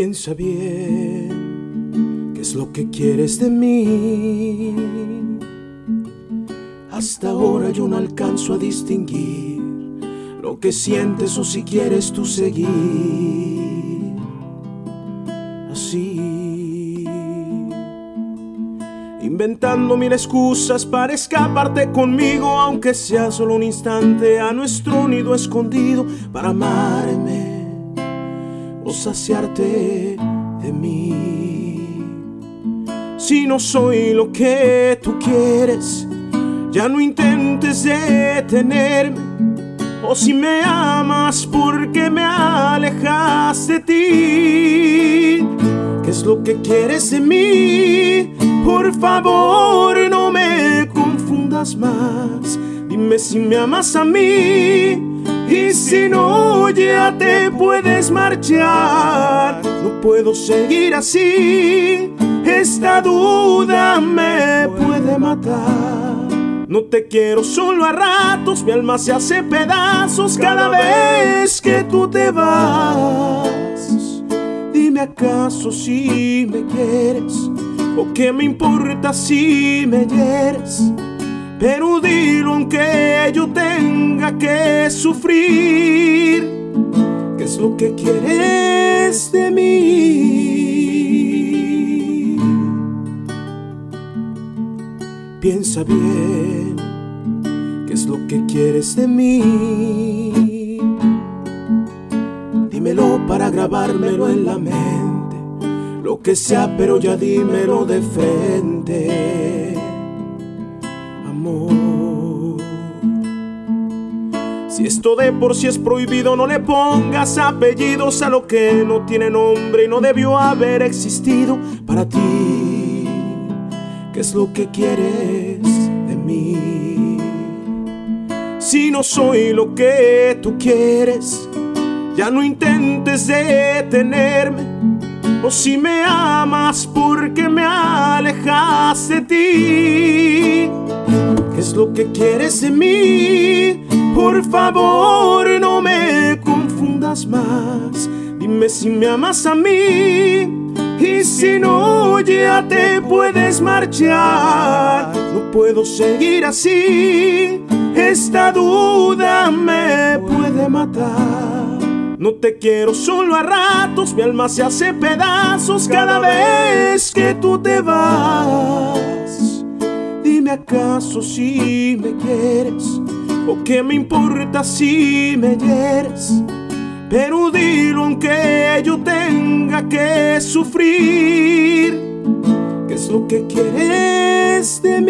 Piensa bien, ¿qué es lo que quieres de mí? Hasta ahora yo no alcanzo a distinguir lo que sientes o si quieres tú seguir así. Inventando mil excusas para escaparte conmigo, aunque sea solo un instante a nuestro nido escondido para amarme o saciarte de mí. Si no soy lo que tú quieres, ya no intentes detenerme. O si me amas, porque me alejas de ti? ¿Qué es lo que quieres de mí? Por favor, no me confundas más. Dime si me amas a mí. Y si no, ya te puedes marchar. No puedo seguir así. Esta duda me puede matar. No te quiero solo a ratos, mi alma se hace pedazos cada vez que tú te vas. Dime acaso si me quieres o qué me importa si me hieres. Pero dilo aunque yo tenga que sufrir. ¿Qué es lo que quieres de mí? Piensa bien, ¿qué es lo que quieres de mí? Dímelo para grabármelo en la mente, lo que sea, pero ya dímelo de frente, amor. Si esto de por sí es prohibido, no le pongas apellidos a lo que no tiene nombre y no debió haber existido para ti. ¿Qué es lo que quieres de mí? Si no soy lo que tú quieres, ya no intentes detenerme. O si me amas, porque me alejas de ti? ¿Qué es lo que quieres de mí? Por favor, no me confundas más. Dime si me amas a mí. Y si no, ya te puedes marchar. No puedo seguir así. Esta duda me puede matar. No te quiero solo a ratos, mi alma se hace pedazos cada vez que tú te vas. Dime acaso si me quieres o qué me importa si me hieres. Pero dilo aunque yo tenga que sufrir. ¿Qué es lo que quieres de